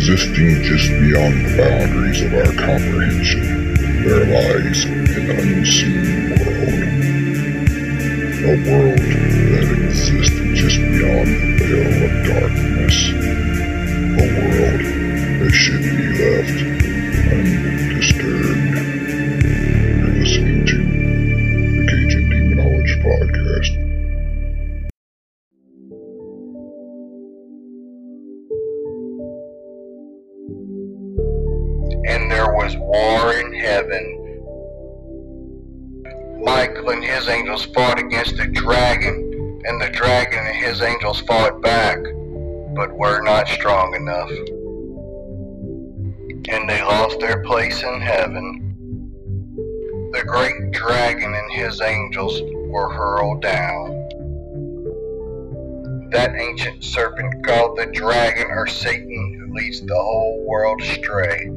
existing just beyond the boundaries of our comprehension, there lies an unseen world. A world that exists just beyond the veil of darkness. A world that should be left undisturbed. Angels fought back, but were not strong enough. And they lost their place in heaven. The great dragon and his angels were hurled down. That ancient serpent called the dragon or Satan who leads the whole world astray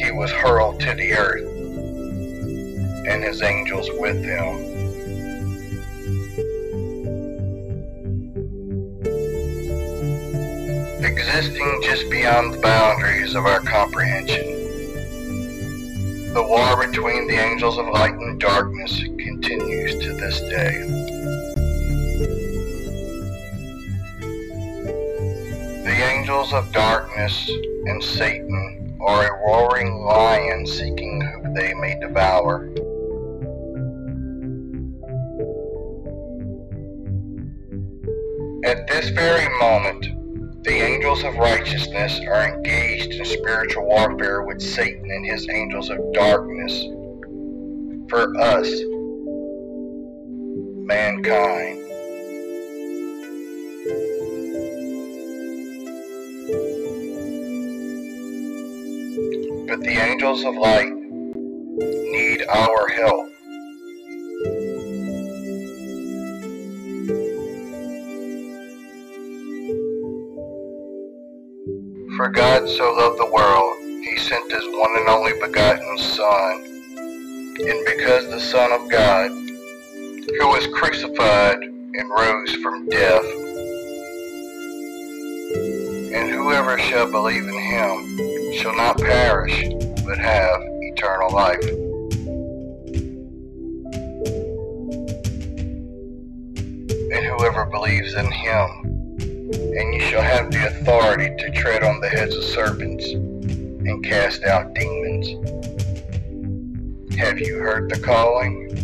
he was hurled to the earth, and his angels with him. Existing just beyond the boundaries of our comprehension, the war between the angels of light and darkness continues to this day. The angels of darkness and Satan are a roaring lion seeking who they may devour. At this very moment, the angels of righteousness are engaged in spiritual warfare with Satan and his angels of darkness. For us, mankind. But the angels of light need our help. For God so loved the world, he sent his one and only begotten Son. And because the Son of God, who was crucified and rose from death, and whoever shall believe in him shall not perish, but have eternal life. And whoever believes in him, and you shall have the authority to tread on the heads of serpents and cast out demons. Have you heard the calling?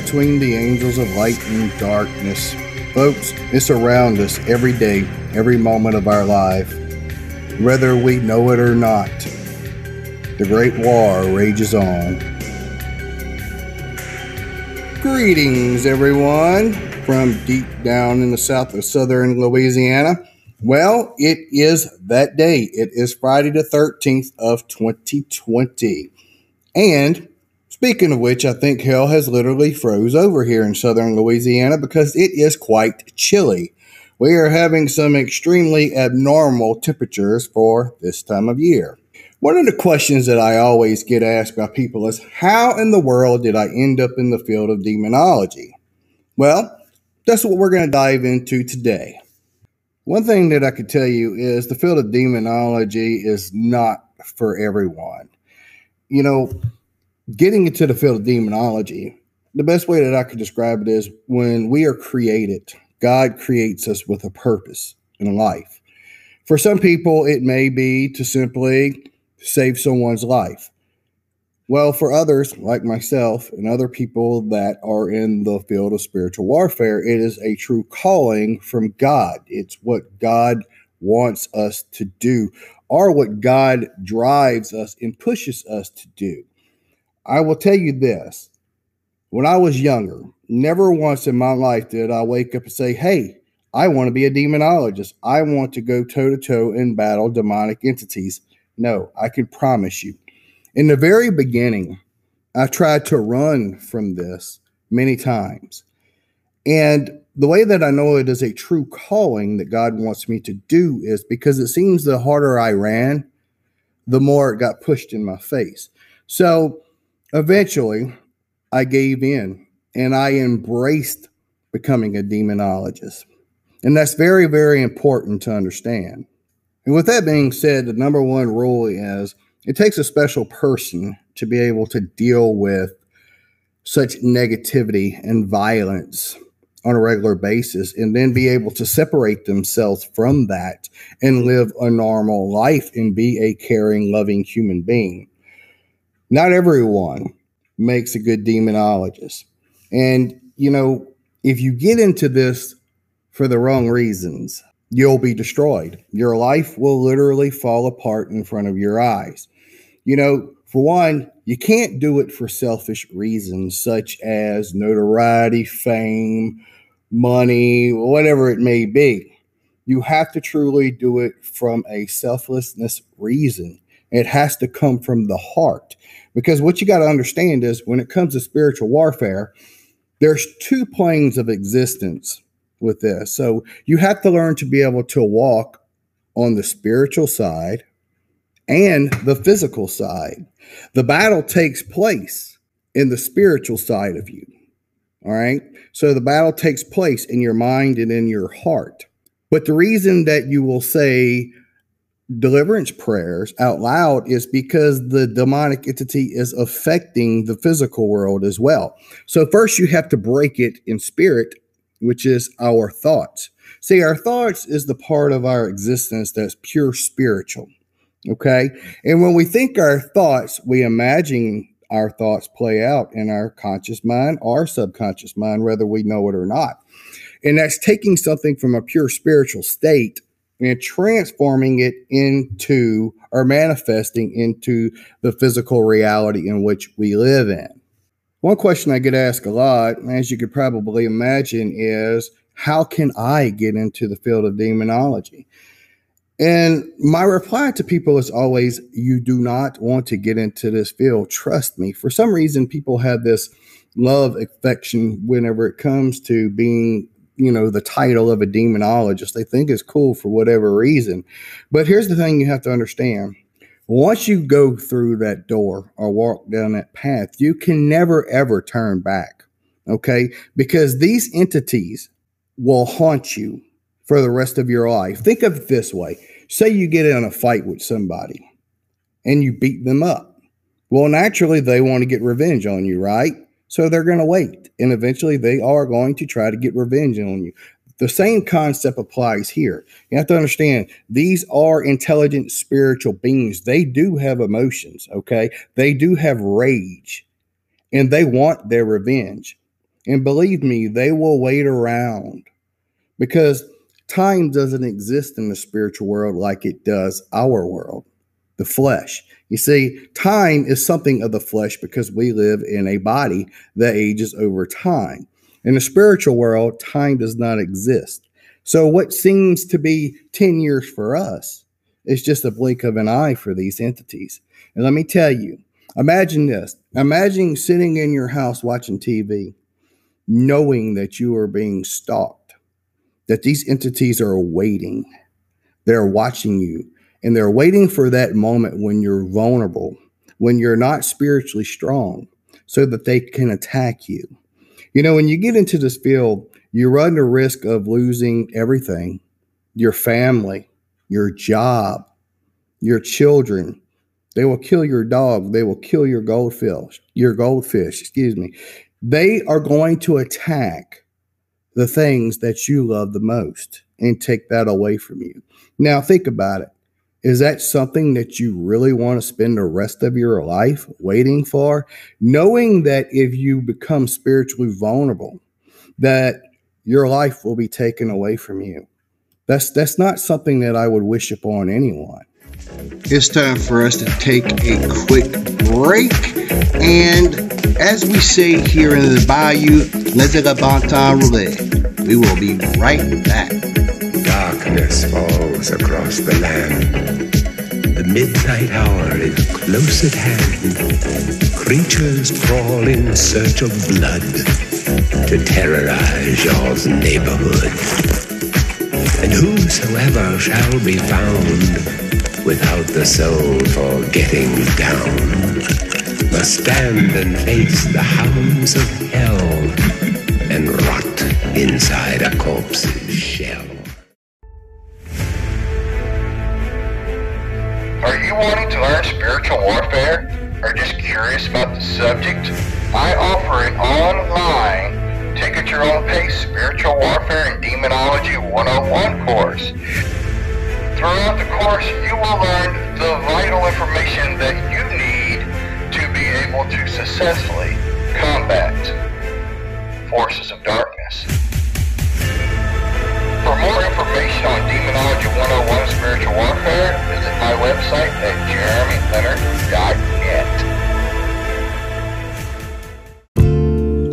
Between the angels of light and darkness. Folks, it's around us every day, every moment of our life, whether we know it or not. The great war rages on. Greetings, everyone, from deep down in the south of southern Louisiana. Well, it is that day. It is Friday the 13th of 2020. And Speaking of which, I think hell has literally froze over here in southern Louisiana because it is quite chilly. We are having some extremely abnormal temperatures for this time of year. One of the questions that I always get asked by people is how in the world did I end up in the field of demonology? Well, that's what we're going to dive into today. One thing that I could tell you is the field of demonology is not for everyone. You know, getting into the field of demonology, the best way that I could describe it is when we are created, God creates us with a purpose in a life. For some people, it may be to simply save someone's life. Well, for others, like myself and other people that are in the field of spiritual warfare, it is a true calling from God. It's what God wants us to do, or what God drives us and pushes us to do. I will tell you this. When I was younger, never once in my life did I wake up and say, Hey, I want to be a demonologist. I want to go toe to toe and battle demonic entities. No, I can promise you. In the very beginning, I tried to run from this many times. And the way that I know it is a true calling that God wants me to do is because it seems the harder I ran, the more it got pushed in my face. So eventually, I gave in and I embraced becoming a demonologist. And that's very, very important to understand. And with that being said, the number one rule is it takes a special person to be able to deal with such negativity and violence on a regular basis and then be able to separate themselves from that and live a normal life and be a caring, loving human being. Not everyone makes a good demonologist. And, you know, if you get into this for the wrong reasons, you'll be destroyed. Your life will literally fall apart in front of your eyes. You know, for one, you can't do it for selfish reasons such as notoriety, fame, money, whatever it may be. You have to truly do it from a selflessness reason. It has to come from the heart. Because what you got to understand is when it comes to spiritual warfare, there's two planes of existence with this. So you have to learn to be able to walk on the spiritual side and the physical side. The battle takes place in the spiritual side of you. All right. So the battle takes place in your mind and in your heart. But the reason that you will say deliverance prayers out loud is because the demonic entity is affecting the physical world as well. So, first, you have to break it in spirit, which is our thoughts. See, our thoughts is the part of our existence that's pure spiritual. Okay. And when we think our thoughts, we imagine our thoughts play out in our conscious mind or subconscious mind, whether we know it or not. And that's taking something from a pure spiritual state and transforming it into or manifesting into the physical reality in which we live in. One question I get asked a lot, as you could probably imagine, is how can I get into the field of demonology? And my reply to people is always, you do not want to get into this field. Trust me. For some reason, people have this love affection whenever it comes to being you know the title of a demonologist they think is cool for whatever reason. But here's the thing you have to understand. Once you go through that door or walk down that path you can never ever turn back okay? Because these entities will haunt you for the rest of your life. Think of it this way. Say you get in a fight with somebody and you beat them up. Well naturally they want to get revenge on you right so they're going to wait. And eventually they are going to try to get revenge on you. The same concept applies here. You have to understand these are intelligent spiritual beings. They do have emotions, okay? They do have rage and they want their revenge. And believe me, they will wait around because time doesn't exist in the spiritual world like it does our world, the flesh. You see, time is something of the flesh because we live in a body that ages over time. In the spiritual world, time does not exist. So, what seems to be 10 years for us is just a blink of an eye for these entities. And let me tell you, imagine this imagine sitting in your house watching TV, knowing that you are being stalked, that these entities are waiting, they're watching you and they're waiting for that moment when you're vulnerable, when you're not spiritually strong, so that they can attack you. You know, when you get into this field, you run the risk of losing everything your family, your job, your children. They will kill your dog. They will kill your goldfish, your goldfish, excuse me. They are going to attack the things that you love the most and take that away from you. Now, think about it. Is that something that you really want to spend the rest of your life waiting for? Knowing that if you become spiritually vulnerable, that your life will be taken away from you. That's that's not something that I would wish upon anyone. It's time for us to take a quick break and As we say here in the Bayou, laissez le bon temps. We will be right back. Darkness falls across the land. The midnight hour is close at hand. Creatures crawl in search of blood to terrorize your neighborhood. And whosoever shall be found without the soul for getting down must stand and face the hounds of hell and rot inside a corpse's shell. Wanting to learn spiritual warfare or just curious about the subject? I offer an online, take at your own pace spiritual warfare and demonology 101 course. Throughout the course, you will learn the vital information that you need to be able to successfully combat forces of darkness. For more information on 101 Spiritual Warfare, visit my website at jeremyleonard.net.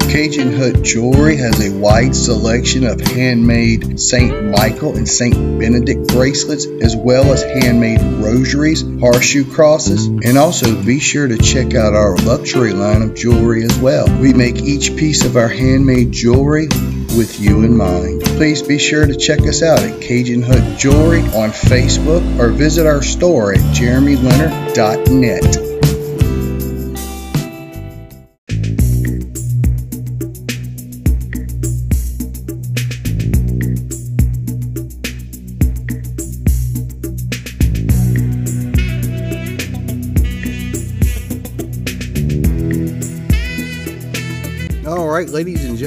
Cajun Hut Jewelry has a wide selection of handmade St. Michael and St. Benedict bracelets, as well as handmade rosaries, horseshoe crosses, and also be sure to check out our luxury line of jewelry as well. We make each piece of our handmade jewelry with you in mind. Please be sure to check us out at Cajun Hut Jewelry on Facebook or visit our store at jeremyleonard.net.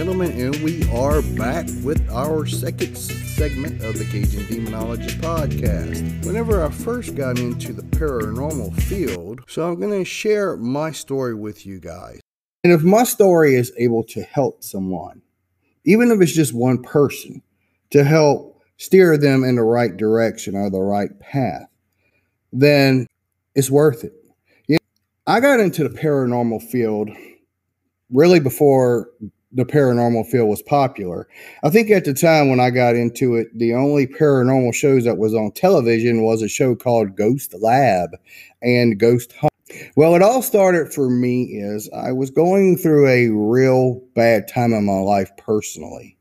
gentlemen, and we are back with our second segment of the Cajun Demonologist podcast. Whenever I first got into the paranormal field, so I'm going to share my story with you guys. And if my story is able to help someone, even if it's just one person, to help steer them in the right direction or the right path, then it's worth it. You know, I got into the paranormal field really before the paranormal field was popular. I think at the time when I got into it, the only paranormal shows that was on television was a show called Ghost Lab and Ghost Hunt. Well, it all started for me is I was going through a real bad time in my life personally.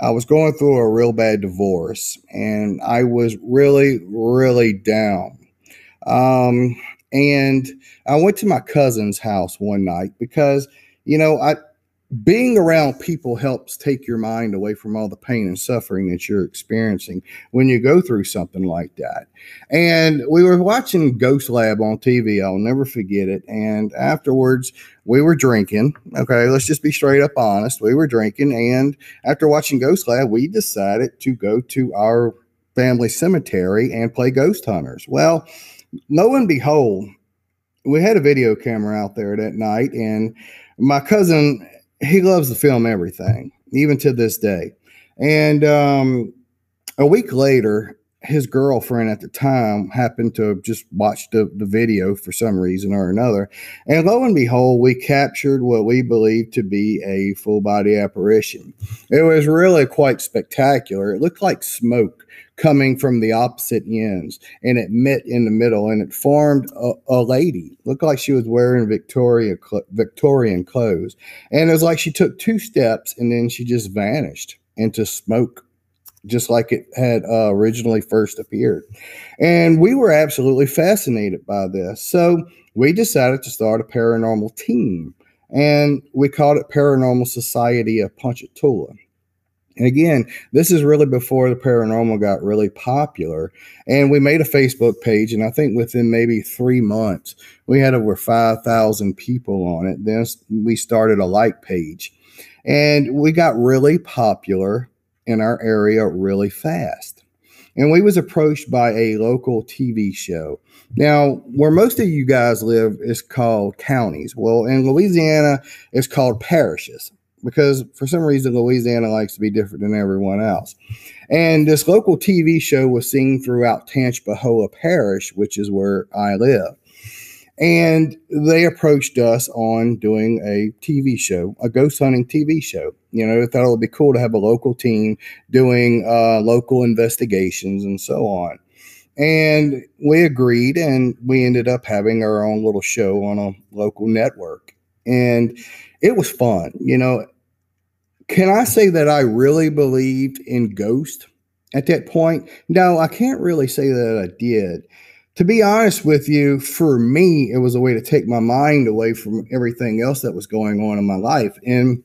I was going through a real bad divorce and I was really, really down. Um, and I went to my cousin's house one night because you know, I being around people helps take your mind away from all the pain and suffering that you're experiencing when you go through something like that. And we were watching Ghost Lab on TV. I'll never forget it. And afterwards, we were drinking. Okay, let's just be straight up honest. We were drinking. And after watching Ghost Lab, we decided to go to our family cemetery and play ghost hunters. Well, lo and behold, we had a video camera out there that night and my cousin he loves to film everything even to this day. And um, a week later his girlfriend at the time happened to just watch the, the video for some reason or another. And lo and behold we captured what we believed to be a full body apparition. It was really quite spectacular. It looked like smoke coming from the opposite ends. And it met in the middle and it formed a, a lady. Looked like she was wearing Victoria Victorian clothes. And it was like she took two steps and then she just vanished into smoke just like it had uh, originally first appeared. And we were absolutely fascinated by this. So we decided to start a paranormal team and we called it Paranormal Society of Ponchatoula and again, this is really before the paranormal got really popular. And we made a Facebook page, and I think within maybe three months, we had over 5,000 people on it. Then we started a like page, and we got really popular in our area really fast. And we was approached by a local TV show. Now, where most of you guys live is called counties. Well, in Louisiana, it's called parishes because for some reason Louisiana likes to be different than everyone else. And this local TV show was seen throughout Tangipahoa Parish, which is where I live. And they approached us on doing a TV show, a ghost hunting TV show. You know, they thought it would be cool to have a local team doing uh, local investigations and so on. And we agreed, and we ended up having our own little show on a local network. And it was fun. You know, can I say that I really believed in ghosts at that point? No, I can't really say that I did. To be honest with you, for me, it was a way to take my mind away from everything else that was going on in my life. And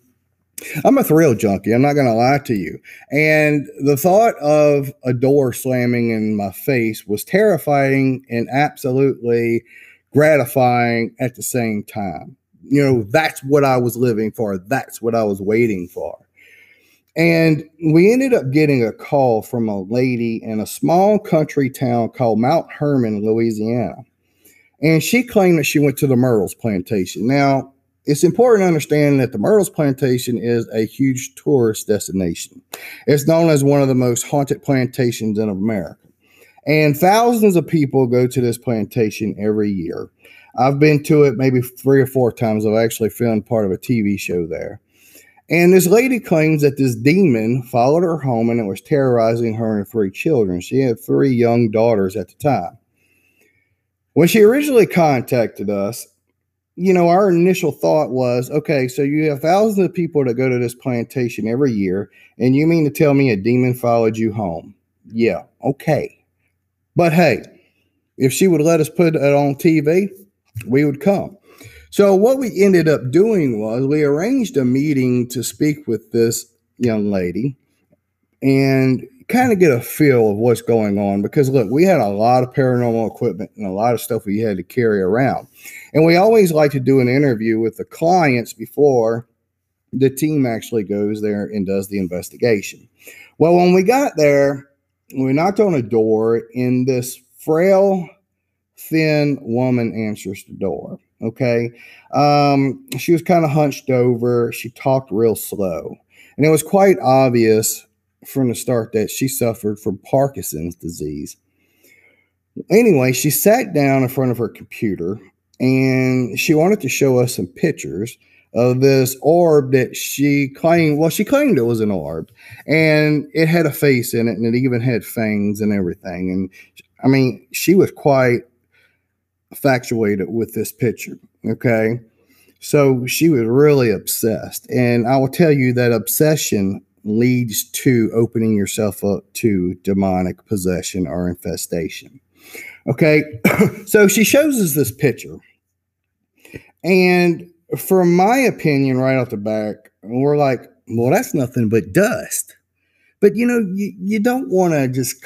I'm a thrill junkie. I'm not going to lie to you. And the thought of a door slamming in my face was terrifying and absolutely gratifying at the same time. You know, that's what I was living for. That's what I was waiting for. And we ended up getting a call from a lady in a small country town called Mount Hermon, Louisiana. And she claimed that she went to the Myrtles plantation. Now, it's important to understand that the Myrtles Plantation is a huge tourist destination. It's known as one of the most haunted plantations in America. And thousands of people go to this plantation every year. I've been to it maybe three or four times. I've actually filmed part of a TV show there. And this lady claims that this demon followed her home and it was terrorizing her and three children. She had three young daughters at the time. When she originally contacted us, you know, our initial thought was, okay, so you have thousands of people that go to this plantation every year, and you mean to tell me a demon followed you home? Yeah, okay. But hey, if she would let us put it on TV, we would come. So what we ended up doing was we arranged a meeting to speak with this young lady and kind of get a feel of what's going on because look, we had a lot of paranormal equipment and a lot of stuff we had to carry around. And we always like to do an interview with the clients before the team actually goes there and does the investigation. Well, when we got there, we knocked on a door, and this frail, thin woman answers the door. Okay. Um, she was kind of hunched over. She talked real slow. And it was quite obvious from the start that she suffered from Parkinson's disease. Anyway, she sat down in front of her computer and she wanted to show us some pictures of this orb that she claimed well she claimed it was an orb and it had a face in it and it even had fangs and everything and i mean she was quite infatuated with this picture okay? So she was really obsessed. And i will tell you that obsession leads to opening yourself up to demonic possession or infestation okay? So she shows us this picture. And from my opinion, right off the back, we're like, well, that's nothing but dust. But you know, you, you don't want to just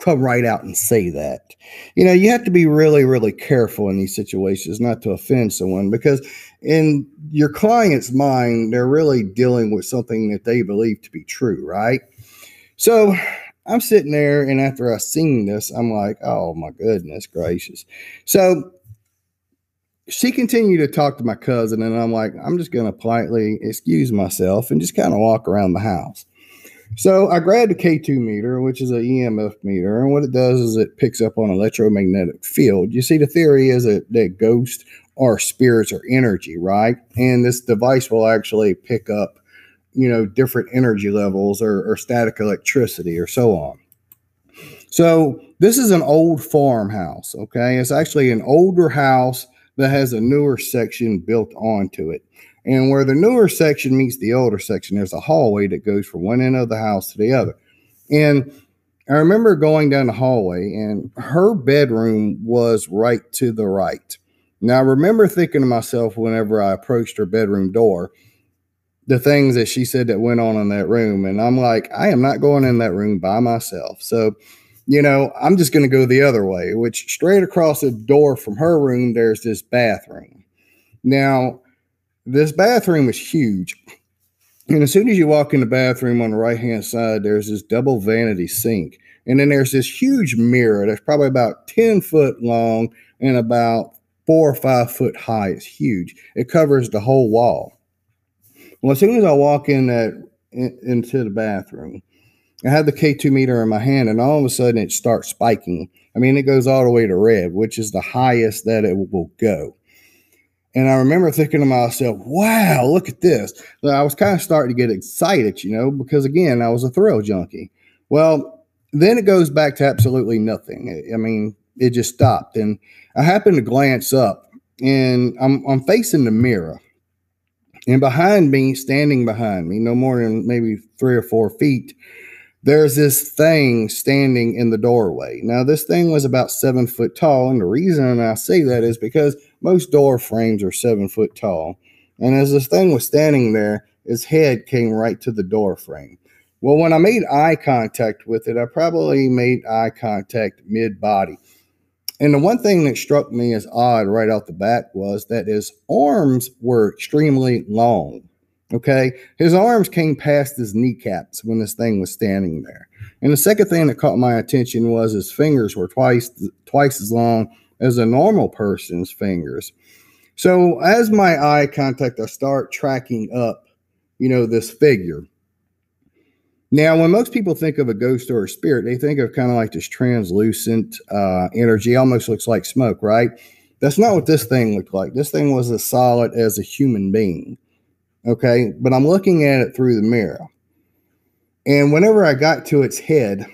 come right out and say that. You know, you have to be really, really careful in these situations not to offend someone because in your client's mind, they're really dealing with something that they believe to be true, right? So I'm sitting there, and after I seen this, I'm like, oh my goodness gracious. So she continued to talk to my cousin, and I'm like, I'm just going to politely excuse myself and just kind of walk around the house. So I grabbed a K2 meter, which is an EMF meter, and what it does is it picks up on electromagnetic field. You see, the theory is that, that ghosts are spirits or energy, right? And this device will actually pick up, you know, different energy levels or, or static electricity or so on. So this is an old farmhouse, okay? It's actually an older house that has a newer section built onto it. And where the newer section meets the older section, there's a hallway that goes from one end of the house to the other. And I remember going down the hallway, and her bedroom was right to the right. Now, I remember thinking to myself whenever I approached her bedroom door, the things that she said that went on in that room. And I'm like, I am not going in that room by myself. So you know, I'm just going to go the other way, which straight across the door from her room, there's this bathroom. Now, this bathroom is huge. And as soon as you walk in the bathroom on the right hand side, there's this double vanity sink. And then there's this huge mirror that's probably about 10 foot long and about four or five foot high. It's huge. It covers the whole wall. Well, as soon as I walk in that in, into the bathroom, I had the K2 meter in my hand, and all of a sudden it starts spiking. I mean, it goes all the way to red, which is the highest that it will go. And I remember thinking to myself, wow, look at this. I was kind of starting to get excited, you know, because again, I was a thrill junkie. Well, then it goes back to absolutely nothing. I mean, it just stopped. And I happened to glance up and I'm, I'm facing the mirror. And behind me, standing behind me, no more than maybe three or four feet, there's this thing standing in the doorway. Now, this thing was about seven foot tall. And the reason I say that is because most door frames are seven foot tall. And as this thing was standing there, its head came right to the door frame. Well, when I made eye contact with it, I probably made eye contact mid body. And the one thing that struck me as odd right off the bat was that his arms were extremely long. Okay. His arms came past his kneecaps when this thing was standing there. And the second thing that caught my attention was his fingers were twice twice as long as a normal person's fingers. So as my eye contact, I start tracking up, you know, this figure. Now, when most people think of a ghost or a spirit, they think of kind of like this translucent uh, energy, almost looks like smoke, right? That's not what this thing looked like. This thing was as solid as a human being. Okay. But I'm looking at it through the mirror. And whenever I got to its head,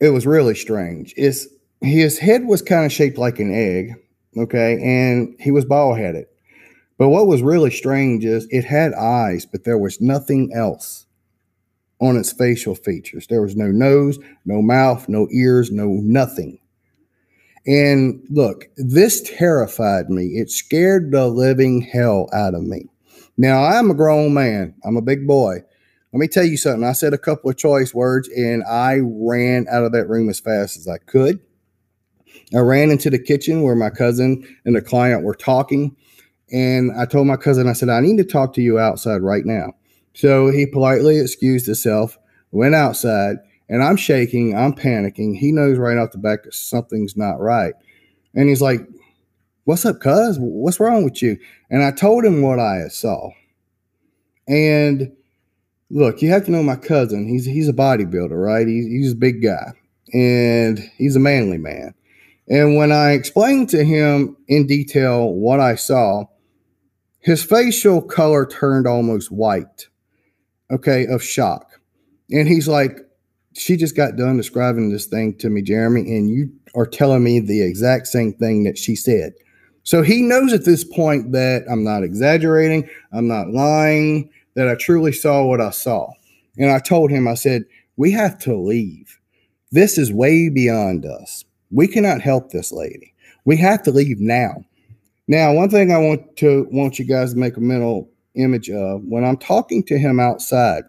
it was really strange. It's his head was kind of shaped like an egg, okay, and he was bald headed. But what was really strange is it had eyes, but there was nothing else on its facial features. There was no nose, no mouth, no ears, no nothing. And look, this terrified me. It scared the living hell out of me. Now, I'm a grown man, I'm a big boy. Let me tell you something. I said a couple of choice words and I ran out of that room as fast as I could. I ran into the kitchen where my cousin and the client were talking. And I told my cousin, I said, I need to talk to you outside right now. So he politely excused himself, went outside, and I'm shaking, I'm panicking. He knows right off the back that something's not right. And he's like, What's up, cuz? What's wrong with you? And I told him what I saw. And look, you have to know my cousin. He's he's a bodybuilder, right? He's, he's a big guy and he's a manly man. And when I explained to him in detail what I saw, his facial color turned almost white, okay, of shock. And he's like, She just got done describing this thing to me, Jeremy, and you are telling me the exact same thing that she said. So he knows at this point that I'm not exaggerating, I'm not lying, that I truly saw what I saw. And I told him, I said, We have to leave. This is way beyond us. We cannot help this lady. We have to leave now. Now, one thing I want to want you guys to make a mental image of when I'm talking to him outside,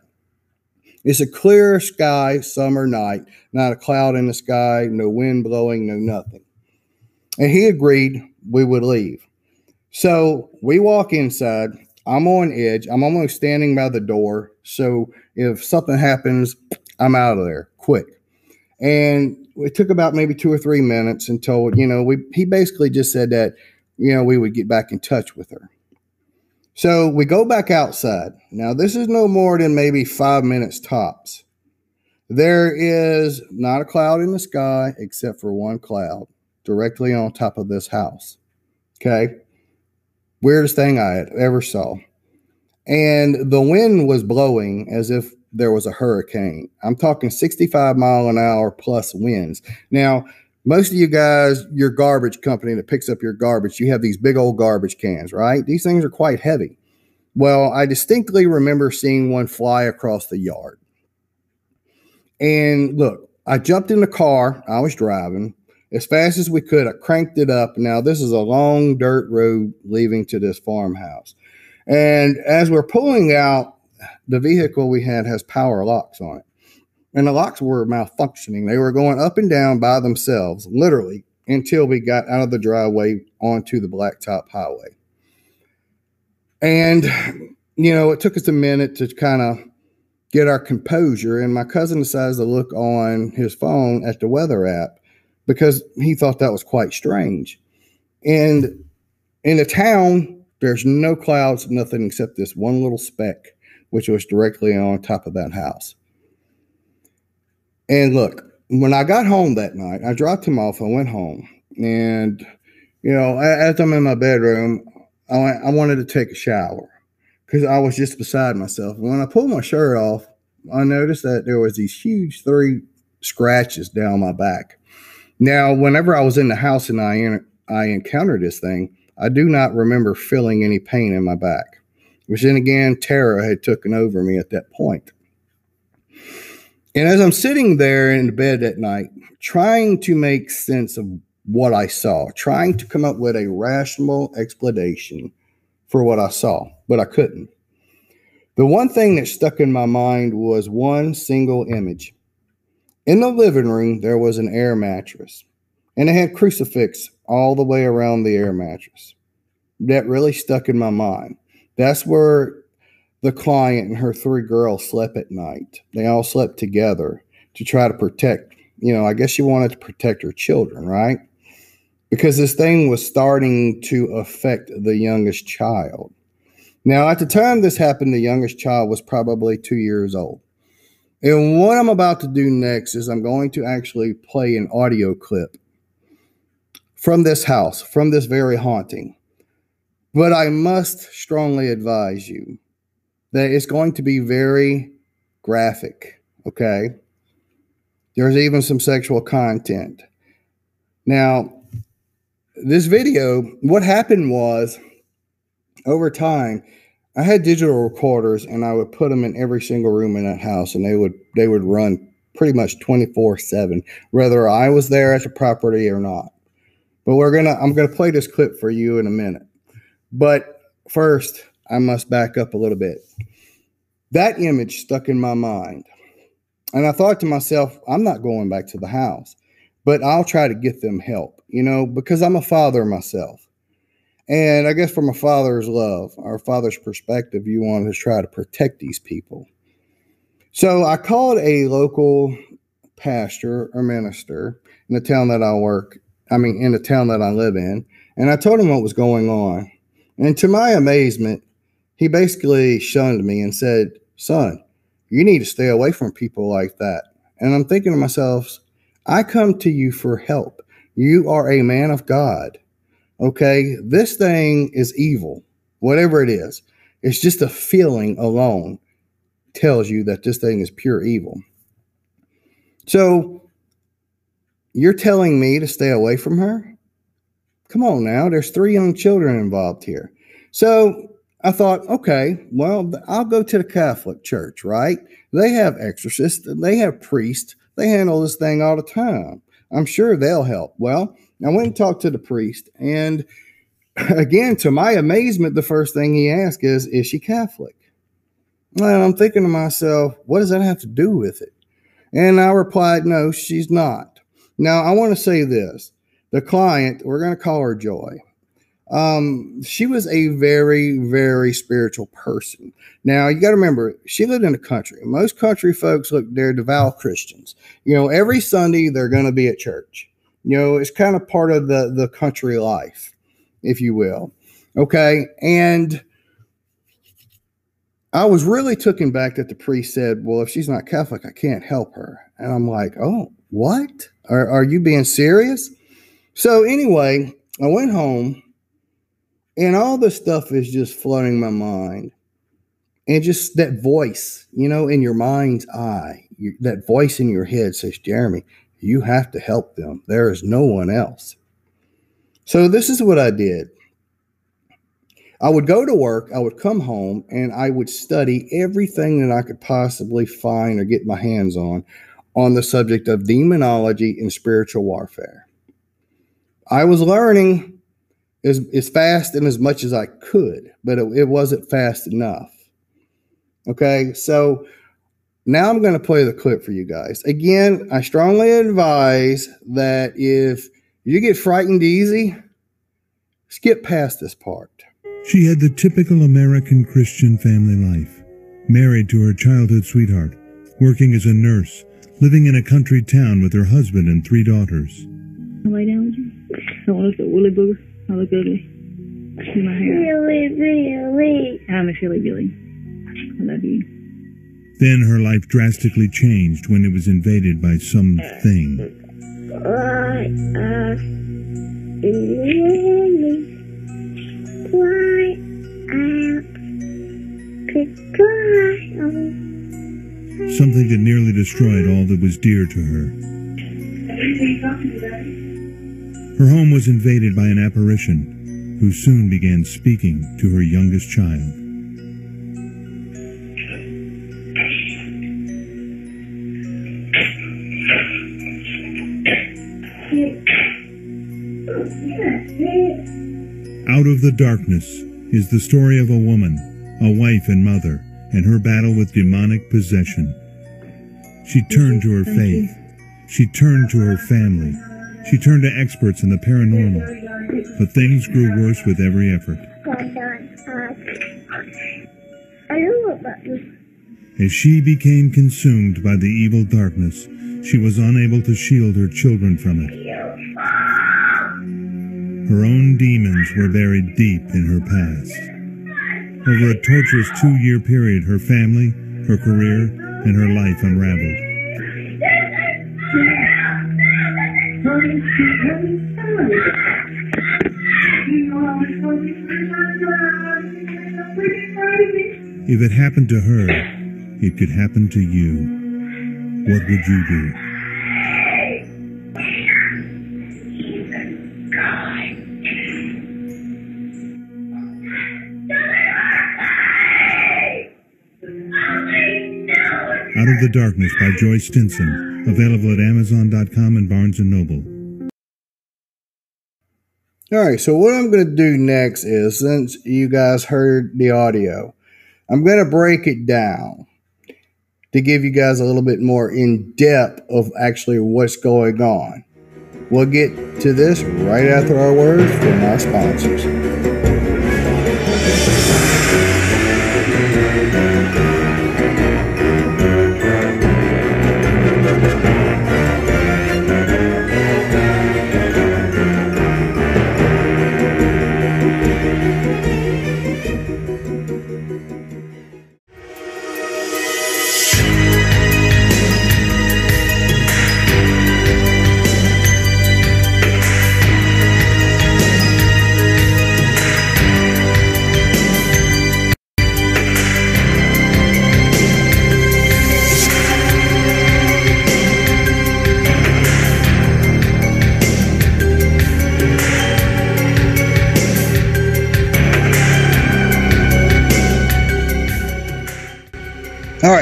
it's a clear sky summer night, not a cloud in the sky, no wind blowing, no nothing. And he agreed we would leave. So we walk inside. I'm on edge. I'm almost standing by the door. So if something happens, I'm out of there quick. And it took about maybe two or three minutes until you know we he basically just said that you know we would get back in touch with her. So we go back outside. Now this is no more than maybe five minutes tops. There is not a cloud in the sky except for one cloud directly on top of this house. Okay? Weirdest thing i ever saw. And the wind was blowing as if there was a hurricane. I'm talking 65 mile an hour plus winds. Now, most of you guys, your garbage company that picks up your garbage, you have these big old garbage cans, right? These things are quite heavy. Well, I distinctly remember seeing one fly across the yard. And look, I jumped in the car I was driving as fast as we could. I cranked it up. Now, this is a long dirt road leaving to this farmhouse. And as we're pulling out, the vehicle we had has power locks on it. And the locks were malfunctioning. They were going up and down by themselves, literally, until we got out of the driveway onto the blacktop highway. And, you know, it took us a minute to kind of get our composure. And my cousin decides to look on his phone at the weather app because he thought that was quite strange. And in the town, there's no clouds, nothing except this one little speck which was directly on top of that house. And look, when I got home that night, I dropped him off. I went home, and you know, as I'm in my bedroom, I, I wanted to take a shower because I was just beside myself. And When I pulled my shirt off, I noticed that there was these huge three scratches down my back. Now, whenever I was in the house and I I encountered this thing, I do not remember feeling any pain in my back. Which then again, terror had taken over me at that point. And as I'm sitting there in bed at night, trying to make sense of what I saw, trying to come up with a rational explanation for what I saw, but I couldn't. The one thing that stuck in my mind was one single image. In the living room, there was an air mattress, and it had crucifix all the way around the air mattress. That really stuck in my mind. That's where the client and her three girls slept at night. They all slept together to try to protect, you know, I guess she wanted to protect her children, right? Because this thing was starting to affect the youngest child. Now, at the time this happened, the youngest child was probably two years old. And what I'm about to do next is I'm going to actually play an audio clip from this house, from this very haunting. But I must strongly advise you that it's going to be very graphic, okay? There's even some sexual content. Now, this video, what happened was over time, I had digital recorders and I would put them in every single room in that house and they would they would run pretty much 24/7 whether I was there at the property or not. But we're going to I'm going to play this clip for you in a minute. But first, I must back up a little bit. That image stuck in my mind. And I thought to myself, I'm not going back to the house, but I'll try to get them help, you know, because I'm a father myself. And I guess from a father's love, our father's perspective, you want to try to protect these people. So I called a local pastor or minister in the town that I work, I mean, in the town that I live in, and I told him what was going on. And to my amazement, he basically shunned me and said, Son, you need to stay away from people like that. And I'm thinking to myself, I come to you for help. You are a man of God. Okay, this thing is evil, whatever it is. It's just a feeling alone tells you that this thing is pure evil. So you're telling me to stay away from her? Come on now, there's three young children involved here. So I thought, okay, well, I'll go to the Catholic Church, right? They have exorcists, they have priests, they handle this thing all the time. I'm sure they'll help. Well, I went and talked to the priest, and again, to my amazement, the first thing he asked is, Is she Catholic? And I'm thinking to myself, What does that have to do with it? And I replied, No, she's not. Now, I want to say this the client, we're going to call her Joy. Um, she was a very, very spiritual person. Now you got to remember, she lived in the country. Most country folks look, they're devout Christians. You know, every Sunday they're going to be at church. You know, it's kind of part of the the country life, if you will. Okay, and I was really taken back that the priest said, "Well, if she's not Catholic, I can't help her." And I'm like, "Oh, what? Are, are you being serious?" So anyway, I went home, and all this stuff is just flooding my mind, and just that voice, you know, in your mind's eye, you, that voice in your head says, "Jeremy, you have to help them. There is no one else. So, this is what I did. I would go to work, I would come home, and I would study everything that I could possibly find or get my hands on on the subject of demonology and spiritual warfare. I was learning as, as fast and as much as I could, but it, it wasn't fast enough. Okay, so now I'm going to play the clip for you guys. Again, I strongly advise that if you get frightened easy, skip past this part. She had the typical American Christian family life. Married to her childhood sweetheart, working as a nurse, living in a country town with her husband and three daughters. I want to look at Willie Booger. I look ugly. See my hair. Really, really. I'm a silly Billy. I love you. Then her life drastically changed when it was invaded by something. Why us really why out to try Something that nearly destroyed all that was dear to her. Her home was invaded by an apparition who soon began speaking to her youngest child. Out of the darkness is the story of a woman, a wife and mother, and her battle with demonic possession. She turned to her faith. She turned to her family. She turned to experts in the paranormal. But things grew worse with every effort. As she became consumed by the evil darkness, she was unable to shield her children from it. Her own demons were buried deep in her past. Over a torturous two year period, her family, her career, and her life unraveled. If it happened to her, it could happen to you. What would you do? Out of the Darkness by Joyce Stinson, available at Amazon.com and Barnes & Noble. All right, so what I'm going to do next is since you guys heard the audio, I'm going to break it down to give you guys a little bit more in depth of actually what's going on. We'll get to this right after our words from our sponsors.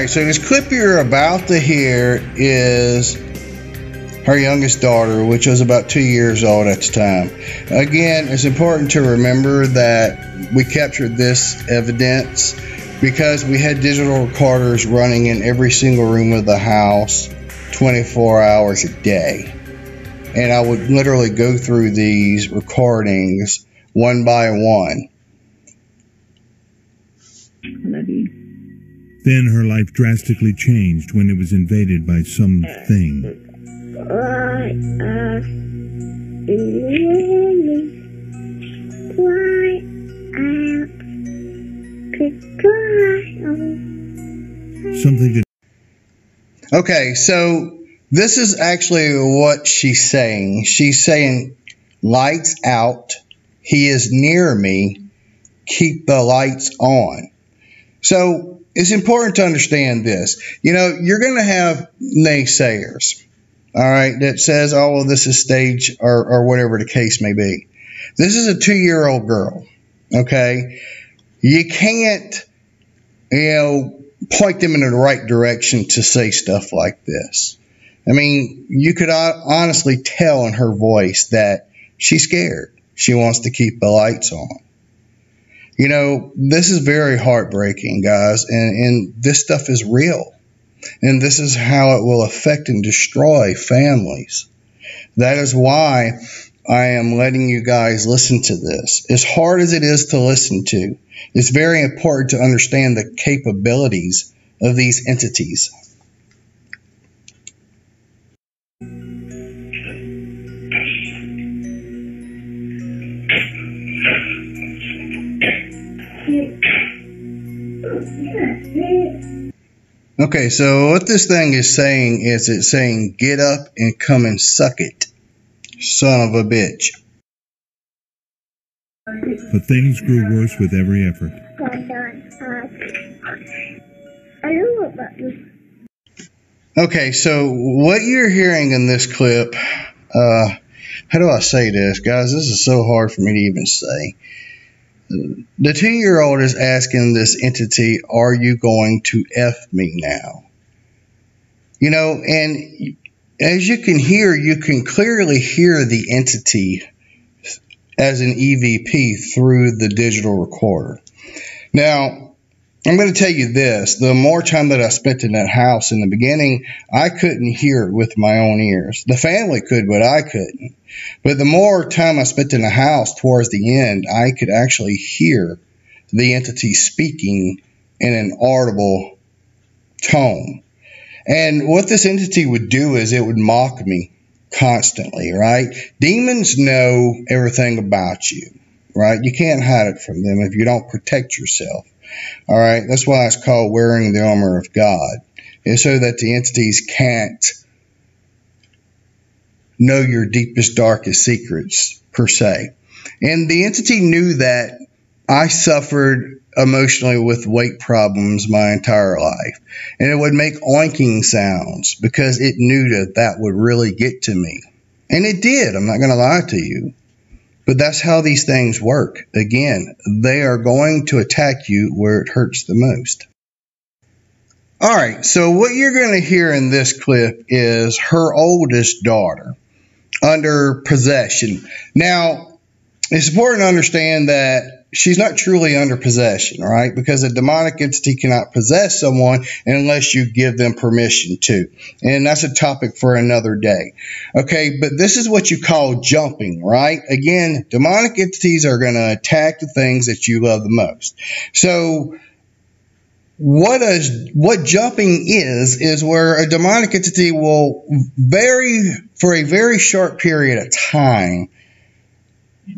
Right, so this clip you're about to hear is her youngest daughter, which was about two years old at the time. Again, it's important to remember that we captured this evidence because we had digital recorders running in every single room of the house 24 hours a day. And I would literally go through these recordings one by one. Then her life drastically changed when it was invaded by something. Something Okay, so this is actually what she's saying. She's saying, lights out. He is near me. Keep the lights on. So it's important to understand this. You know, you're going to have naysayers, all right, that says, oh, well, this is stage or, or whatever the case may be. This is a two year old girl, okay? You can't, you know, point them in the right direction to say stuff like this. I mean, you could honestly tell in her voice that she's scared. She wants to keep the lights on. You know, this is very heartbreaking, guys, and, and this stuff is real. And this is how it will affect and destroy families. That is why I am letting you guys listen to this. As hard as it is to listen to, it's very important to understand the capabilities of these entities. Okay, so what this thing is saying is it's saying, get up and come and suck it, son of a bitch. But things grew worse with every effort. Hold on. I know about this. Okay, so what you're hearing in this clip, uh, how do I say this, guys? This is so hard for me to even say. The two year old is asking this entity, Are you going to F me now? You know, and as you can hear, you can clearly hear the entity as an EVP through the digital recorder. Now, I'm going to tell you this the more time that I spent in that house in the beginning, I couldn't hear it with my own ears. The family could, but I couldn't. But the more time I spent in the house towards the end, I could actually hear the entity speaking in an audible tone. And what this entity would do is it would mock me constantly, right? Demons know everything about you, right? You can't hide it from them if you don't protect yourself. All right, that's why it's called wearing the armor of God. It's so that the entities can't know your deepest, darkest secrets, per se. And the entity knew that I suffered emotionally with weight problems my entire life. And it would make oinking sounds because it knew that that would really get to me. And it did. I'm not going to lie to you. But that's how these things work. Again, they are going to attack you where it hurts the most. All right, so what you're going to hear in this clip is her oldest daughter under possession. Now, it's important to understand that she's not truly under possession, right? Because a demonic entity cannot possess someone unless you give them permission to. And that's a topic for another day. Okay, but this is what you call jumping, right? Again, demonic entities are going to attack the things that you love the most. So, what what jumping is is where a demonic entity will very for a very short period of time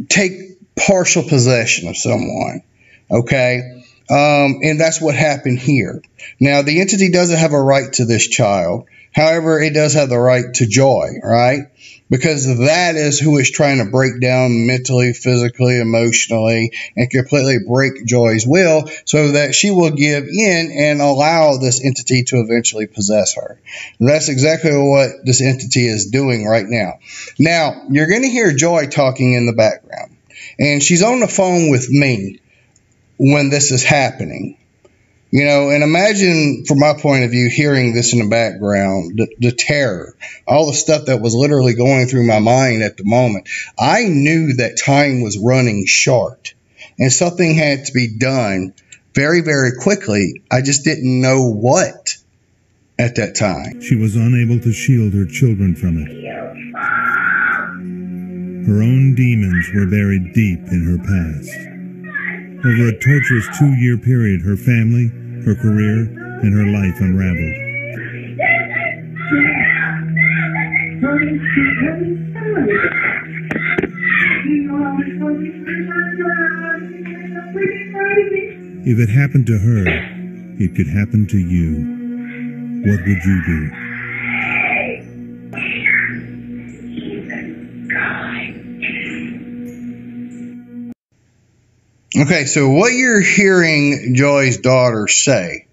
take partial possession of someone. Okay. Um, and that's what happened here. Now, the entity doesn't have a right to this child. However, it does have the right to Joy, right? Because that is who is trying to break down mentally, physically, emotionally, and completely break Joy's will so that she will give in and allow this entity to eventually possess her. That's exactly what this entity is doing right now. Now, you're going to hear Joy talking in the background. And she's on the phone with me when this is happening. You know, and imagine from my point of view, hearing this in the background, the, the, terror, all the stuff that was literally going through my mind at the moment. I knew that time was running short and something had to be done very, very quickly. I just didn't know what at that time. She was unable to shield her children from it. Her own demons were buried deep in her past. Over a torturous two year period, her family, her career, and her life unraveled. If it happened to her, it could happen to you. What would you do? Okay, so what you're hearing Joy's daughter say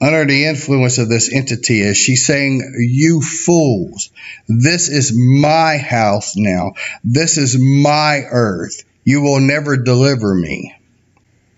under the influence of this entity is she's saying, You fools, this is my house now. This is my earth. You will never deliver me.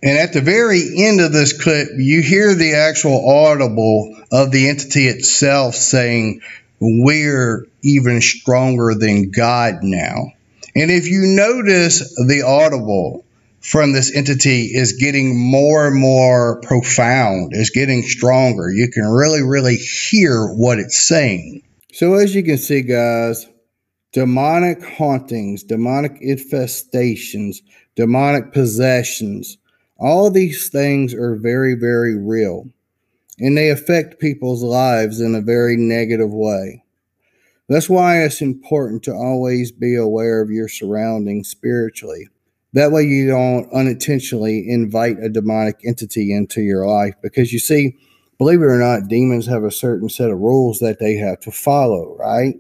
And at the very end of this clip, you hear the actual audible of the entity itself saying, We're even stronger than God now. And if you notice the audible, from this entity is getting more and more profound, is getting stronger. You can really, really hear what it's saying. So, as you can see, guys, demonic hauntings, demonic infestations, demonic possessions, all these things are very, very real. And they affect people's lives in a very negative way. That's why it's important to always be aware of your surroundings spiritually. That way, you don't unintentionally invite a demonic entity into your life because you see, believe it or not, demons have a certain set of rules that they have to follow, right?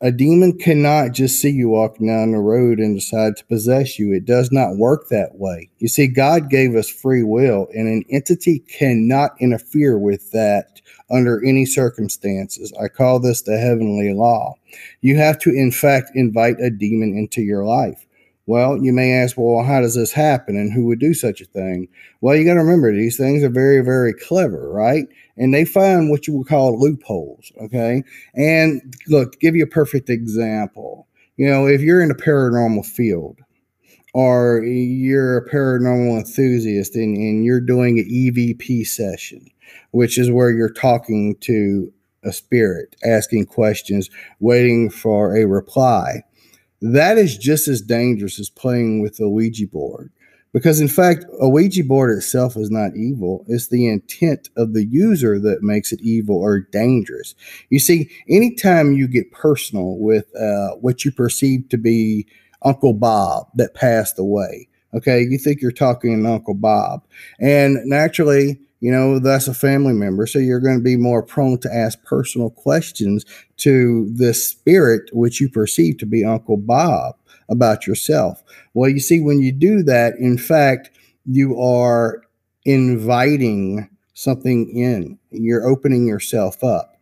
A demon cannot just see you walking down the road and decide to possess you. It does not work that way. You see, God gave us free will, and an entity cannot interfere with that under any circumstances. I call this the heavenly law. You have to, in fact, invite a demon into your life. Well, you may ask, well, how does this happen and who would do such a thing? Well, you got to remember these things are very, very clever, right? And they find what you would call loopholes, okay? And look, give you a perfect example. You know, if you're in a paranormal field or you're a paranormal enthusiast and, and you're doing an EVP session, which is where you're talking to a spirit, asking questions, waiting for a reply that is just as dangerous as playing with a Ouija board. Because, in fact, a Ouija board itself is not evil. It's the intent of the user that makes it evil or dangerous. You see, anytime you get personal with uh, what you perceive to be Uncle Bob that passed away, okay, you think you're talking to Uncle Bob. And naturally, you know, that's a family member. So you're going to be more prone to ask personal questions to the spirit, which you perceive to be Uncle Bob, about yourself. Well, you see, when you do that, in fact, you are inviting something in, you're opening yourself up.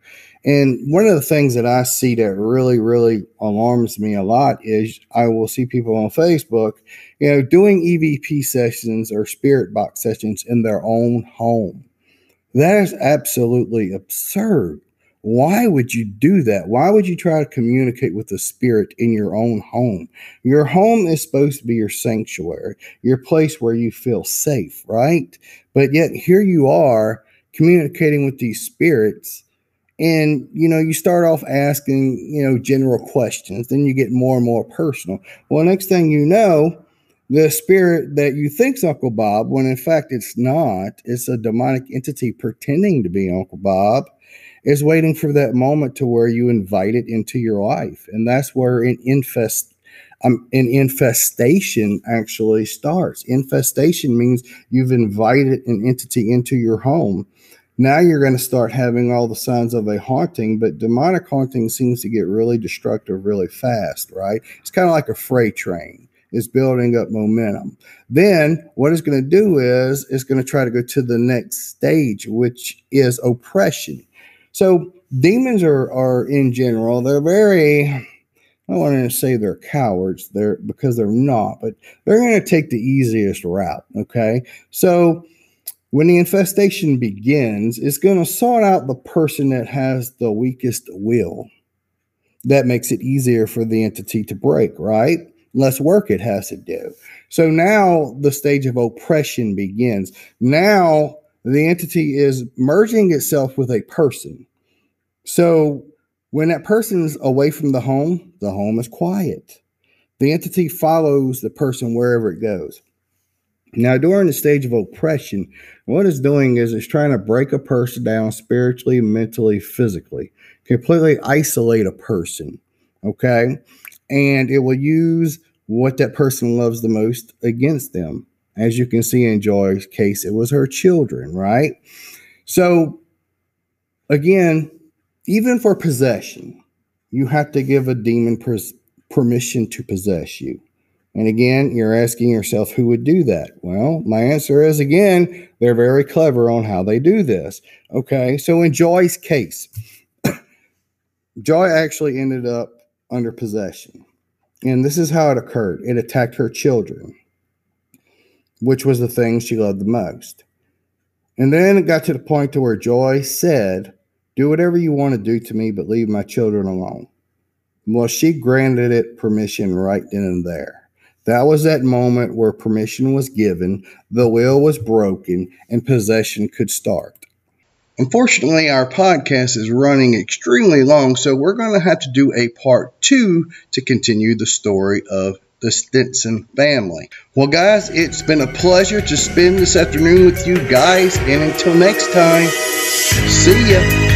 And one of the things that I see that really, really alarms me a lot is I will see people on Facebook, you know, doing EVP sessions or spirit box sessions in their own home. That is absolutely absurd. Why would you do that? Why would you try to communicate with the spirit in your own home? Your home is supposed to be your sanctuary, your place where you feel safe, right? But yet here you are communicating with these spirits and you know you start off asking you know general questions then you get more and more personal well next thing you know the spirit that you think's uncle bob when in fact it's not it's a demonic entity pretending to be uncle bob is waiting for that moment to where you invite it into your life and that's where an infest um, an infestation actually starts infestation means you've invited an entity into your home now you're going to start having all the signs of a haunting, but demonic haunting seems to get really destructive really fast, right? It's kind of like a freight train. It's building up momentum. Then what it's going to do is it's going to try to go to the next stage, which is oppression. So demons are are in general, they're very I don't want to say they're cowards, they're because they're not, but they're going to take the easiest route. Okay. So when the infestation begins, it's going to sort out the person that has the weakest will. That makes it easier for the entity to break, right? Less work it has to do. So now the stage of oppression begins. Now the entity is merging itself with a person. So when that person is away from the home, the home is quiet. The entity follows the person wherever it goes. Now, during the stage of oppression, what it's doing is it's trying to break a person down spiritually, mentally, physically, completely isolate a person. Okay. And it will use what that person loves the most against them. As you can see in Joy's case, it was her children, right? So, again, even for possession, you have to give a demon permission to possess you. And again, you're asking yourself who would do that? Well, my answer is again, they're very clever on how they do this. Okay, so in Joy's case, Joy actually ended up under possession. And this is how it occurred it attacked her children, which was the thing she loved the most. And then it got to the point to where Joy said, Do whatever you want to do to me, but leave my children alone. Well, she granted it permission right then and there. That was that moment where permission was given, the will was broken, and possession could start. Unfortunately, our podcast is running extremely long, so we're going to have to do a part two to continue the story of the Stinson family. Well, guys, it's been a pleasure to spend this afternoon with you guys, and until next time, see ya.